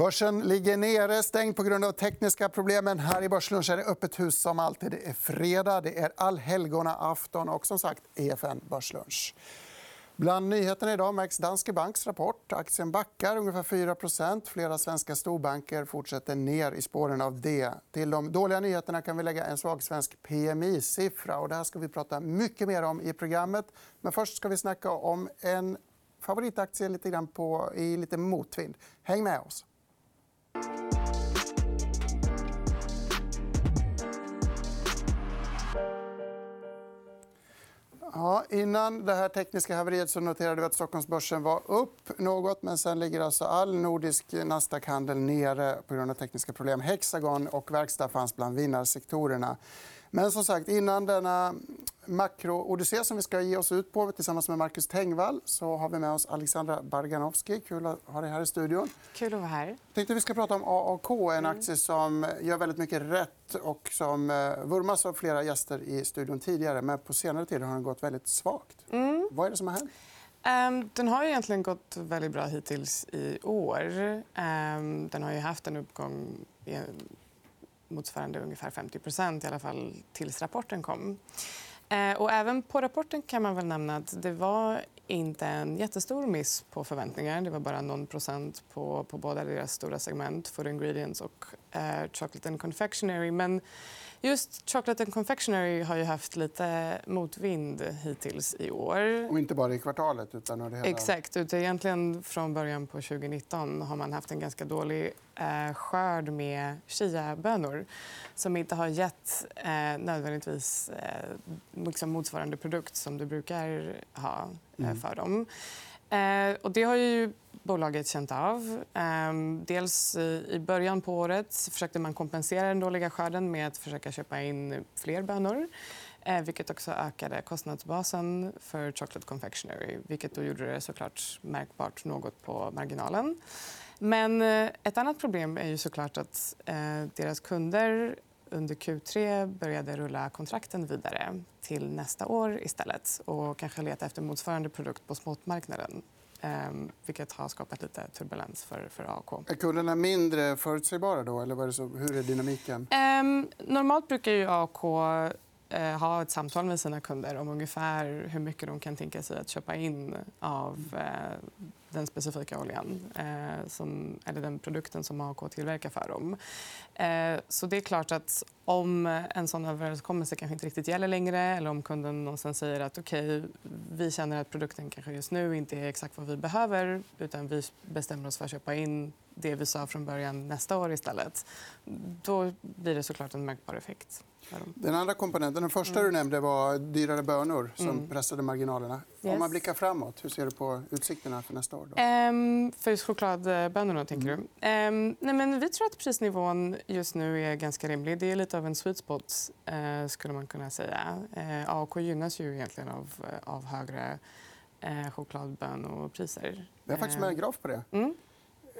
Börsen ligger nere, stängd på grund av tekniska problem. Men här i Börslunch är det öppet hus som alltid. Det är fredag, det är allhelgonaafton och som sagt EFN Börslunch. Bland nyheterna idag märks Danske Banks rapport. Aktien backar ungefär 4% Flera svenska storbanker fortsätter ner i spåren av det. Till de dåliga nyheterna kan vi lägga en svag svensk PMI-siffra. Det här ska vi prata mycket mer om i programmet. Men först ska vi snacka om en favoritaktie lite grann på, i lite motvind. Häng med oss. Ja, innan det här tekniska haveriet så noterade vi att Stockholmsbörsen var upp något. Men sen ligger alltså all nordisk Nasdaq-handel nere på grund av tekniska problem. Hexagon och verkstad fanns bland vinnarsektorerna. Men som sagt, innan denna makro-odyssé som vi ska ge oss ut på tillsammans med Marcus Tengvall så har vi med oss Alexandra Barganovski. Kul att ha dig här i studion. Kul att vara här. Tänkte vi ska prata om AAK, en mm. aktie som gör väldigt mycket rätt och som eh, vurmas av flera gäster i studion tidigare. Men på senare tid har den gått väldigt svagt. Mm. Vad är det som har hänt? Um, den har egentligen gått väldigt bra hittills i år. Um, den har ju haft en uppgång motsvarande ungefär 50% i alla fall tills rapporten kom. Eh, och även på rapporten kan man väl nämna att det var inte en jättestor miss på förväntningar. Det var bara någon procent på, på båda deras stora segment, Food Ingredients och eh, Chocolate and Confectionery. Men Just Chocolate and Confectionery har ju haft lite motvind hittills i år. Och inte bara i kvartalet. utan hela... Exakt. Egentligen från början på 2019 har man haft en ganska dålig eh, skörd med chiabönor som inte har gett eh, nödvändigtvis eh, liksom motsvarande produkt som du brukar ha eh, mm. för dem. Eh, och det har ju bolaget känt av. Eh, dels I början på året försökte man kompensera den dåliga skörden med att försöka köpa in fler bönor eh, vilket också ökade kostnadsbasen för Chocolate Confectionery vilket då gjorde det såklart märkbart något på marginalen. Men eh, ett annat problem är ju såklart att eh, deras kunder under Q3 började rulla kontrakten vidare till nästa år istället och kanske leta efter motsvarande produkt på spotmarknaden. Um, vilket har skapat lite turbulens för, för AAK. Är kunderna mindre förutsägbara? Då, eller hur är dynamiken? Um, normalt brukar ju uh, ha ett samtal med sina kunder om ungefär hur mycket de kan tänka sig att köpa in av uh, den specifika oljan eh, som, eller den produkten som AAK tillverkar för dem. Eh, så det är klart att om en sån överenskommelse kanske inte riktigt gäller längre eller om kunden någonstans säger att okay, vi känner att produkten kanske just nu inte är exakt vad vi behöver utan vi bestämmer oss för att köpa in det vi sa från början nästa år istället. Då blir det såklart en märkbar effekt. Den andra komponenten, den första mm. du nämnde var dyrare bönor som mm. pressade marginalerna. Yes. Om man blickar framåt, hur ser du på utsikterna för nästa år? Då? Um, för chokladbönorna, tänker mm. du? Um, nej, men vi tror att prisnivån just nu är ganska rimlig. Det är lite av en sweet spot, uh, skulle man kunna säga. Uh, AAK gynnas ju egentligen av, uh, av högre uh, chokladbönor. Jag har faktiskt med en graf på det. Mm.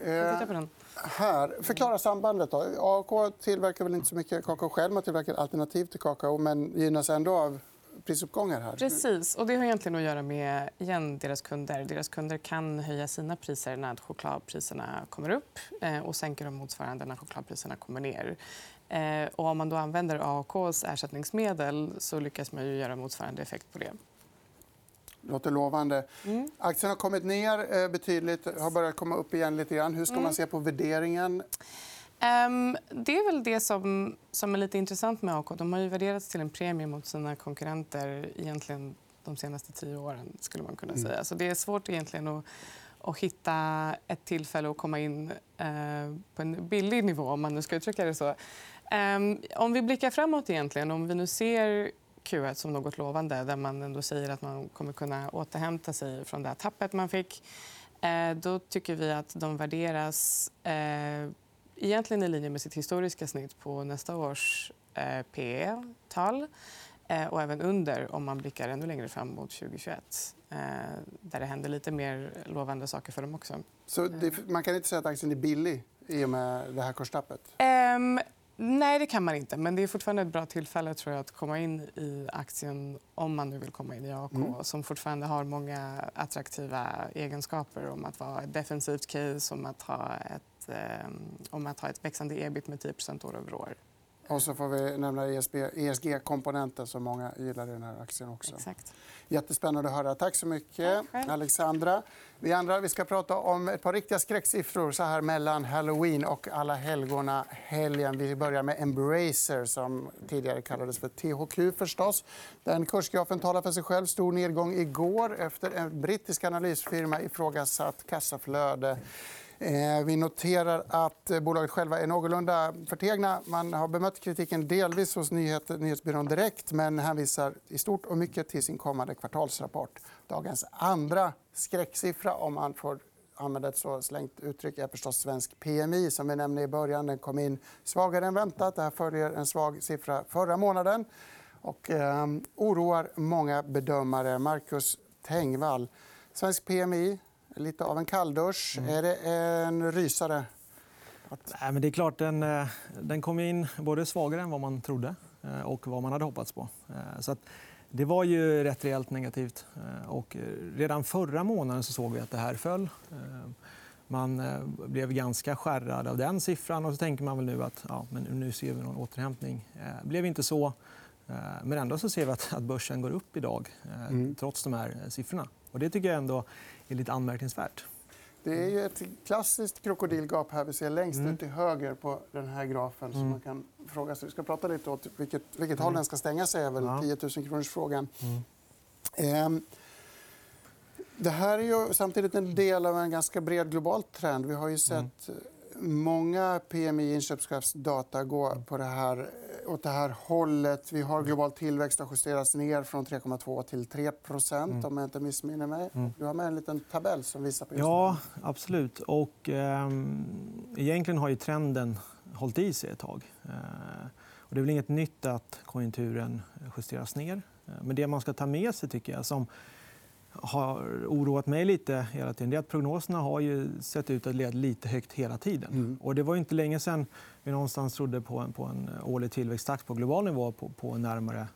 Den. Här. Förklara sambandet. Då. AAK tillverkar väl inte så mycket kakao själv. Man tillverkar alternativ till kakao, men gynnas ändå av prisuppgångar. här. Precis. Och det har egentligen att göra med igen, deras kunder. Deras kunder kan höja sina priser när chokladpriserna kommer upp eh, och sänker de motsvarande när chokladpriserna kommer ner. Eh, och om man då använder AAKs ersättningsmedel så lyckas man ju göra motsvarande effekt på det. Låter lovande. Mm. Aktien har kommit ner eh, betydligt har börjat komma upp igen. lite grann. Hur ska man mm. se på värderingen? Um, det är väl det som, som är lite intressant med AK. De har ju värderats till en premie mot sina konkurrenter egentligen de senaste tio åren. skulle man kunna mm. säga. Så det är svårt egentligen att, att hitta ett tillfälle att komma in uh, på en billig nivå. om man nu ska uttrycka det så. Um, om vi blickar framåt, egentligen, om vi nu ser Q1 som något lovande där man ändå säger att man kommer kunna återhämta sig från det här tappet man fick uh, då tycker vi att de värderas uh, egentligen i linje med sitt historiska snitt på nästa års eh, PE-tal eh, och även under om man blickar ännu längre fram mot 2021 eh, där det händer lite mer lovande saker för dem också. Så det, man kan inte säga att aktien är billig i och med det här kurstappet? Um, nej, det kan man inte. Men det är fortfarande ett bra tillfälle tror jag, att komma in i aktien om man nu vill komma in i AK mm. som fortfarande har många attraktiva egenskaper om att vara ett defensivt case, om att ha ett ett, eh, om att ha ett växande ebit med 10 år över år. Och så får vi nämna ESG-komponenten som många gillar i den här aktien också. Exakt. Jättespännande att höra. Tack så mycket, Tack Alexandra. Vi andra vi ska prata om ett par riktiga skräcksiffror så här mellan halloween och alla helgona helgen. Vi börjar med Embracer, som tidigare kallades för THQ. förstås. Den kursgrafen talar för sig själv. Stor nedgång igår efter en brittisk analysfirma ifrågasatt kassaflöde. Eh, vi noterar att eh, bolaget själva är någorlunda förtegna. Man har bemött kritiken delvis hos nyhetsbyrån Direkt men hänvisar i stort och mycket till sin kommande kvartalsrapport. Dagens andra skräcksiffra, om man får använda ett så slängt uttryck, är förstås svensk PMI. som vi nämnde i början. Den kom in svagare än väntat. Det här följer en svag siffra förra månaden och eh, oroar många bedömare. Marcus Tengvall. Svensk PMI lite av en kalldusch. Mm. Är det en rysare? Nej, men det är klart, den, eh, den kom in både svagare än vad man trodde eh, och vad man hade hoppats på. Eh, så att det var ju rätt rejält negativt. Och redan förra månaden så såg vi att det här föll. Man blev ganska skärrad av den siffran. och så tänker man väl nu att ja, men nu ser vi någon återhämtning. Det blev inte så. Men ändå så ser vi att börsen går upp idag, mm. trots de här siffrorna. Och det tycker jag ändå är lite anmärkningsvärt. Det är ju ett klassiskt krokodilgap här vi ser längst mm. ut till höger på den här grafen. Mm. man kan fråga sig. Vi ska prata lite om vilket, vilket mm. håll den ska stänga sig. väl ja. 10 000 kronors frågan. Mm. Ehm, det här är ju samtidigt en del av en ganska bred global trend. Vi har ju mm. sett många PMI inköpschefsdata gå på det här åt det här hållet. Vi har global tillväxt har justerats ner från 3,2 till 3 mm. om jag inte missminner mig. Mm. Du har med en liten tabell som visar på just Ja, absolut. Och, eh, egentligen har ju trenden hållit i sig ett tag. Eh, och det är väl inget nytt att konjunkturen justeras ner. Eh, men det man ska ta med sig, tycker jag, som har oroat mig lite hela tiden är att prognoserna har ju sett ut att leda lite högt hela tiden. Mm. Och det var inte länge sen vi någonstans trodde på en, på en årlig tillväxttakt på global nivå på, på närmare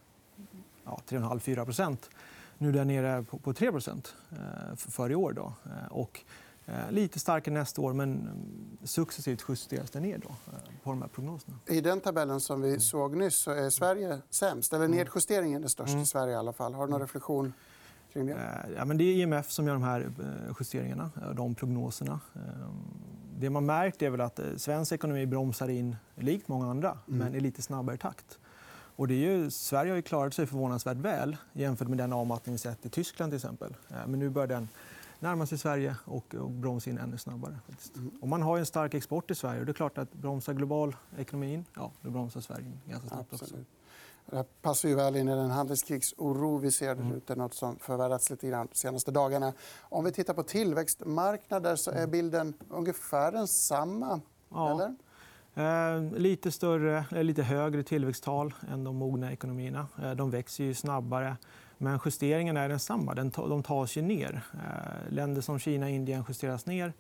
ja, 3,5-4 Nu är det nere på, på 3 eh, för i år. Då. Eh, och, eh, lite starkare nästa år, men successivt justeras det ner då, på de här prognoserna. I den tabellen som vi såg nyss så är Sverige sämst. Eller mm. nedjusteringen är störst i mm. Sverige. i alla fall. Har du någon reflektion? Kring det? Eh, ja, men det är IMF som gör de här eh, justeringarna, eh, de prognoserna. Det man märkt är väl att svensk ekonomi bromsar in likt många andra, mm. men i lite snabbare takt. Och det är ju, Sverige har ju klarat sig förvånansvärt väl jämfört med den avmattning vi sett i Tyskland. Till exempel. Men nu börjar den närma sig Sverige och, och bromsa in ännu snabbare. Mm. Och man har en stark export i Sverige. Och det är klart att bromsar global ekonomin, ja, då bromsar Sverige ganska snabbt. Absolut. Också. Det passar ju väl in i den handelskriegsoro vi ser mm. ute, något som förvärrats lite grann de senaste dagarna. Om vi tittar på tillväxtmarknader så är mm. bilden ungefär densamma. Ja. Eller? Eh, lite, större, lite högre tillväxttal än de mogna ekonomierna. Eh, de växer ju snabbare. Men justeringen är densamma. De tas ju ner. Eh, länder som Kina och Indien justeras ner.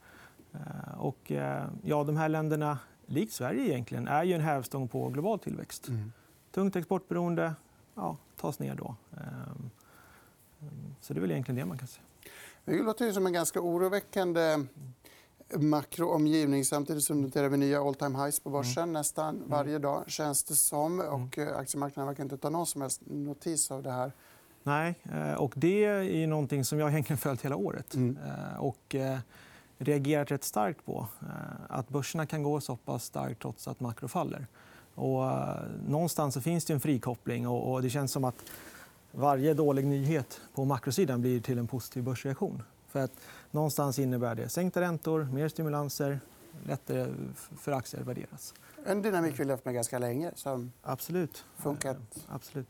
Eh, och, eh, ja, de här länderna, likt Sverige, egentligen, är ju en hävstång på global tillväxt. Mm. Tungt exportberoende ja, tas ner då. Ehm, så det är väl egentligen det man kan säga. Det låter som en ganska oroväckande makroomgivning. Samtidigt som noterar vi nya all time highs på börsen mm. nästan mm. varje dag. känns det som. Mm. Och aktiemarknaden verkar inte ta någon som helst notis av det här. Nej, eh, och det är någonting som jag egentligen följt hela året. Mm. Eh, och reagerat rätt starkt på. Att börserna kan gå så pass starkt trots att makro faller. Och, någonstans så finns det en frikoppling. Och, och, det känns som att varje dålig nyhet på makrosidan blir till en positiv börsreaktion. För att någonstans innebär det sänkta räntor, mer stimulanser, lättare för aktier att värderas. En dynamik vi levt med ganska länge som Absolut. funkat. Absolut.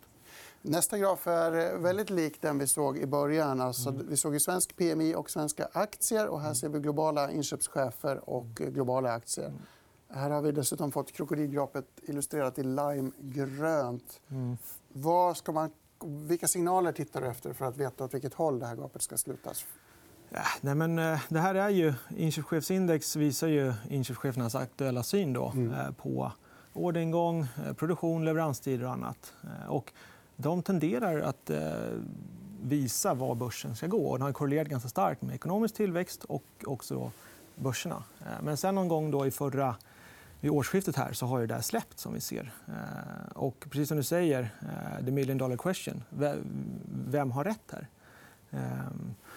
Nästa graf är väldigt lik den vi såg i början. Alltså, mm. Vi såg ju svensk PMI och svenska aktier. och Här ser vi globala inköpschefer och globala aktier. Mm. Här har vi dessutom fått krokodilgapet illustrerat i limegrönt. Mm. Vad ska man, vilka signaler tittar du efter för att veta åt vilket håll det här gapet ska slutas? Ja, nej, men, eh, det här är ju, inköpschefsindex visar ju inköpschefernas aktuella syn då, mm. Eh, på orderingång, eh, produktion, leveranstider och annat. Och de tenderar att visa var börsen ska gå. Den har korrelerat ganska starkt med ekonomisk tillväxt och också börserna. Men sen någon gång då i förra vid årsskiftet här så har det där släppt. som vi ser. Och precis som du säger, the million dollar question. Vem har rätt här?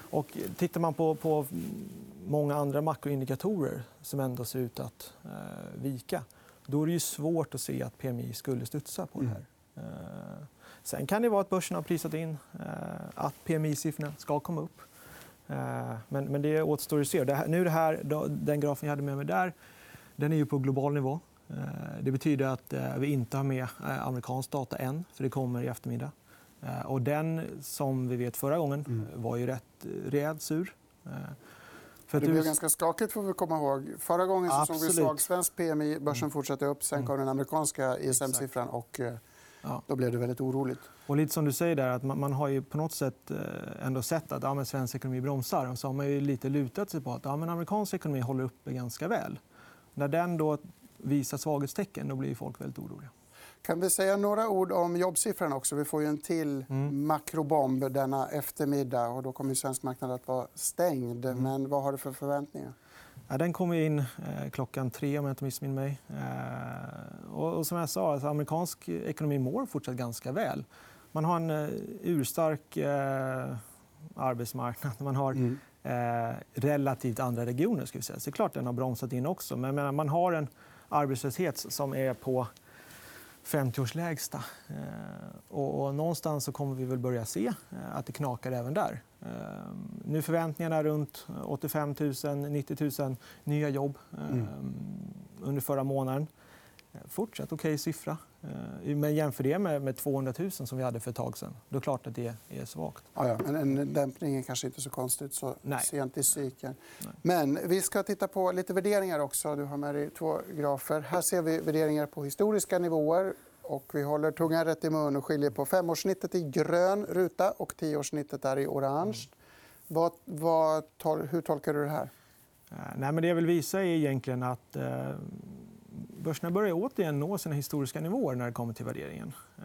Och tittar man på, på många andra makroindikatorer som ändå ser ut att eh, vika då är det ju svårt att se att PMI skulle studsa på det här. Mm. Sen kan det vara att börsen har prisat in eh, att PMI-siffrorna ska komma upp. Eh, men, men det återstår att se. Det här, nu det här, den grafen jag hade med mig där den är ju på global nivå. Eh, det betyder att vi inte har med amerikansk data än, för det kommer i eftermiddag. Och den, som vi vet förra gången, mm. var ju rätt rejält sur. För det blev ganska skakigt. får vi komma ihåg. Förra gången så såg vi svag svensk PMI. Börsen mm. fortsatte upp. Sen kom den amerikanska ISM-siffran. och ja. Då blev det väldigt oroligt. Och lite som du säger, där, att man, man har ju på något sätt eh, ändå sett att ja, men svensk ekonomi bromsar. Och så har man ju lite lutat sig på att ja, men amerikansk ekonomi håller uppe ganska väl. När den då visar svaghetstecken då blir folk väldigt oroliga. Kan vi säga några ord om jobbsiffrorna också? Vi får ju en till mm. makrobomb denna eftermiddag. Och då kommer svensk marknad att vara stängd. Mm. Men vad har du för förväntningar? Ja, den kommer in eh, klockan tre, om jag inte missminner mig. Eh, och, och, som jag sa, alltså, amerikansk ekonomi mår fortsatt ganska väl. Man har en eh, urstark arbetsmarknad. Man har mm. relativt andra regioner. Ska vi säga. Så det är klart den har bromsat in också. Men man har en arbetslöshet som är på 50-årslägsta. Eh, och, och någonstans så kommer vi väl börja se att det knakar även där. Eh, nu förväntningarna runt 85 000, 90 000 nya jobb mm. under förra månaden. Fortsatt okej okay siffra. Men jämför det med 200 000 som vi hade för ett tag sen. Då är det klart att det är svagt. Ja, ja. Men en dämpning är kanske inte så konstigt så Nej. sent i cykeln. Men vi ska titta på lite värderingar också. Du har med dig två grafer. Här ser vi värderingar på historiska nivåer. Och vi håller tungan rätt i mun och skiljer på femårssnittet i grön ruta och tioårssnittet är i orange. Mm. Vad, vad, hur tolkar du det här? Eh, nej, men det jag vill visa är egentligen att eh, börserna börjar återigen nå sina historiska nivåer när det kommer till värderingen. Eh,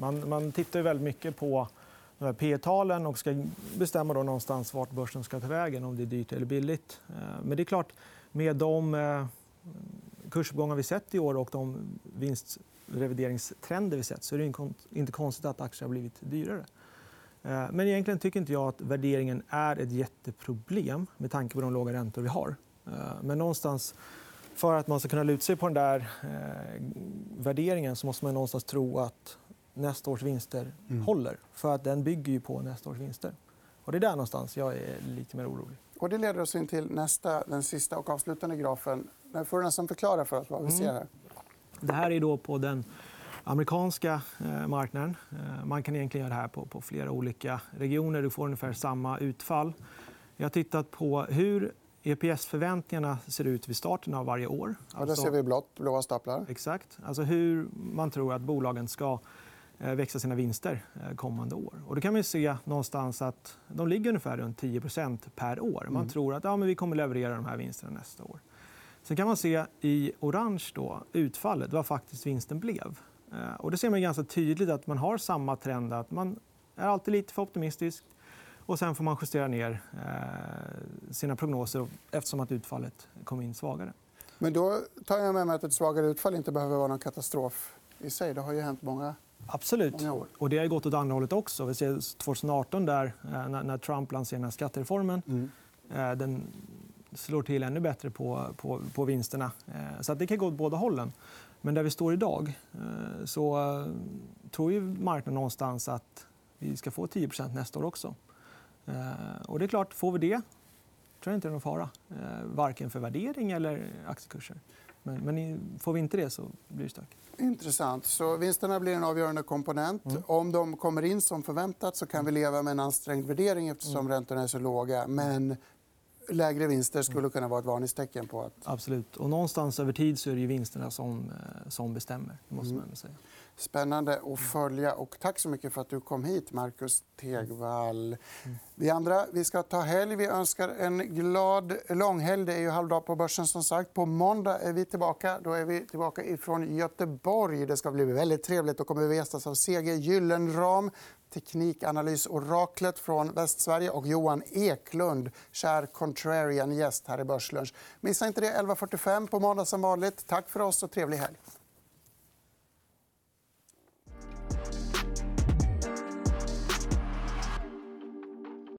man, man tittar väldigt mycket på P talen och ska bestämma då någonstans vart börsen ska ta vägen, om det är dyrt eller billigt. Eh, men det är klart, med de eh, kursuppgångar vi sett i år och de vinstrevideringstrender vi sett så är det inte konstigt att aktier har blivit dyrare. Men egentligen tycker inte jag att värderingen är ett jätteproblem med tanke på de låga räntor vi har. Men någonstans för att man ska kunna luta sig på den där eh, värderingen så måste man någonstans tro att nästa års vinster mm. håller. För att Den bygger ju på nästa års vinster. Och det är där någonstans jag är lite mer orolig. Och det leder oss in till nästa, den sista och avslutande grafen. Får du nästan förklara för oss vad vi mm. ser här. Det här är då på den amerikanska eh, marknaden. Eh, man kan egentligen göra det här på, på flera olika regioner. Du får ungefär samma utfall. Jag har tittat på hur EPS-förväntningarna ser ut vid starten av varje år. Ja, där alltså- ser vi blått, blåa staplar. Exakt. Alltså hur man tror att bolagen ska eh, växa sina vinster kommande år. Och då kan man se någonstans att de ligger ungefär runt 10% per år. Man mm. tror att ja, men vi kommer leverera de här vinsterna nästa år. Sen kan man se i orange då, utfallet, vad faktiskt vinsten blev. Eh, och det ser man ganska tydligt att man har samma trend. att Man är alltid lite för optimistisk. Och sen får man justera ner eh, sina prognoser eftersom att utfallet kom in svagare. Men då tar jag med mig att ett svagare utfall inte behöver vara någon katastrof i sig. Det har ju hänt många Absolut. Och det har gått åt andra hållet också. Vi ser 2018 där, eh, när Trump lanserade skattereformen. Mm. Den slår till ännu bättre på, på, på vinsterna. Så det kan gå åt båda hållen. Men där vi står idag så tror ju marknaden någonstans att vi ska få 10 nästa år också. Eh, och det är klart, får vi det tror jag inte det är någon fara. Eh, varken för värdering eller aktiekurser. Men, men får vi inte det så blir det stökigt. Intressant. Så vinsterna blir en avgörande komponent. Mm. Om de kommer in som förväntat så kan vi leva med en ansträngd värdering eftersom mm. räntorna är så låga. Men lägre vinster skulle kunna vara ett varningstecken på att... Absolut. Och någonstans över tid så är det vinsterna som, eh, som bestämmer. måste mm. man säga. Spännande att följa. Och tack så mycket för att du kom hit, Marcus Tegvall. Vi andra vi ska ta helg. Vi önskar en glad långhelg. Det är ju halvdag på börsen. som sagt. På måndag är vi tillbaka. Då är vi tillbaka från Göteborg. Det ska bli väldigt trevligt. Då kommer vi gästas av CG Gyllenram teknikanalysoraklet från Västsverige och Johan Eklund, kär contrarian gäst här i Börslunch. Missa inte det 11.45 på måndag som vanligt. Tack för oss och trevlig helg.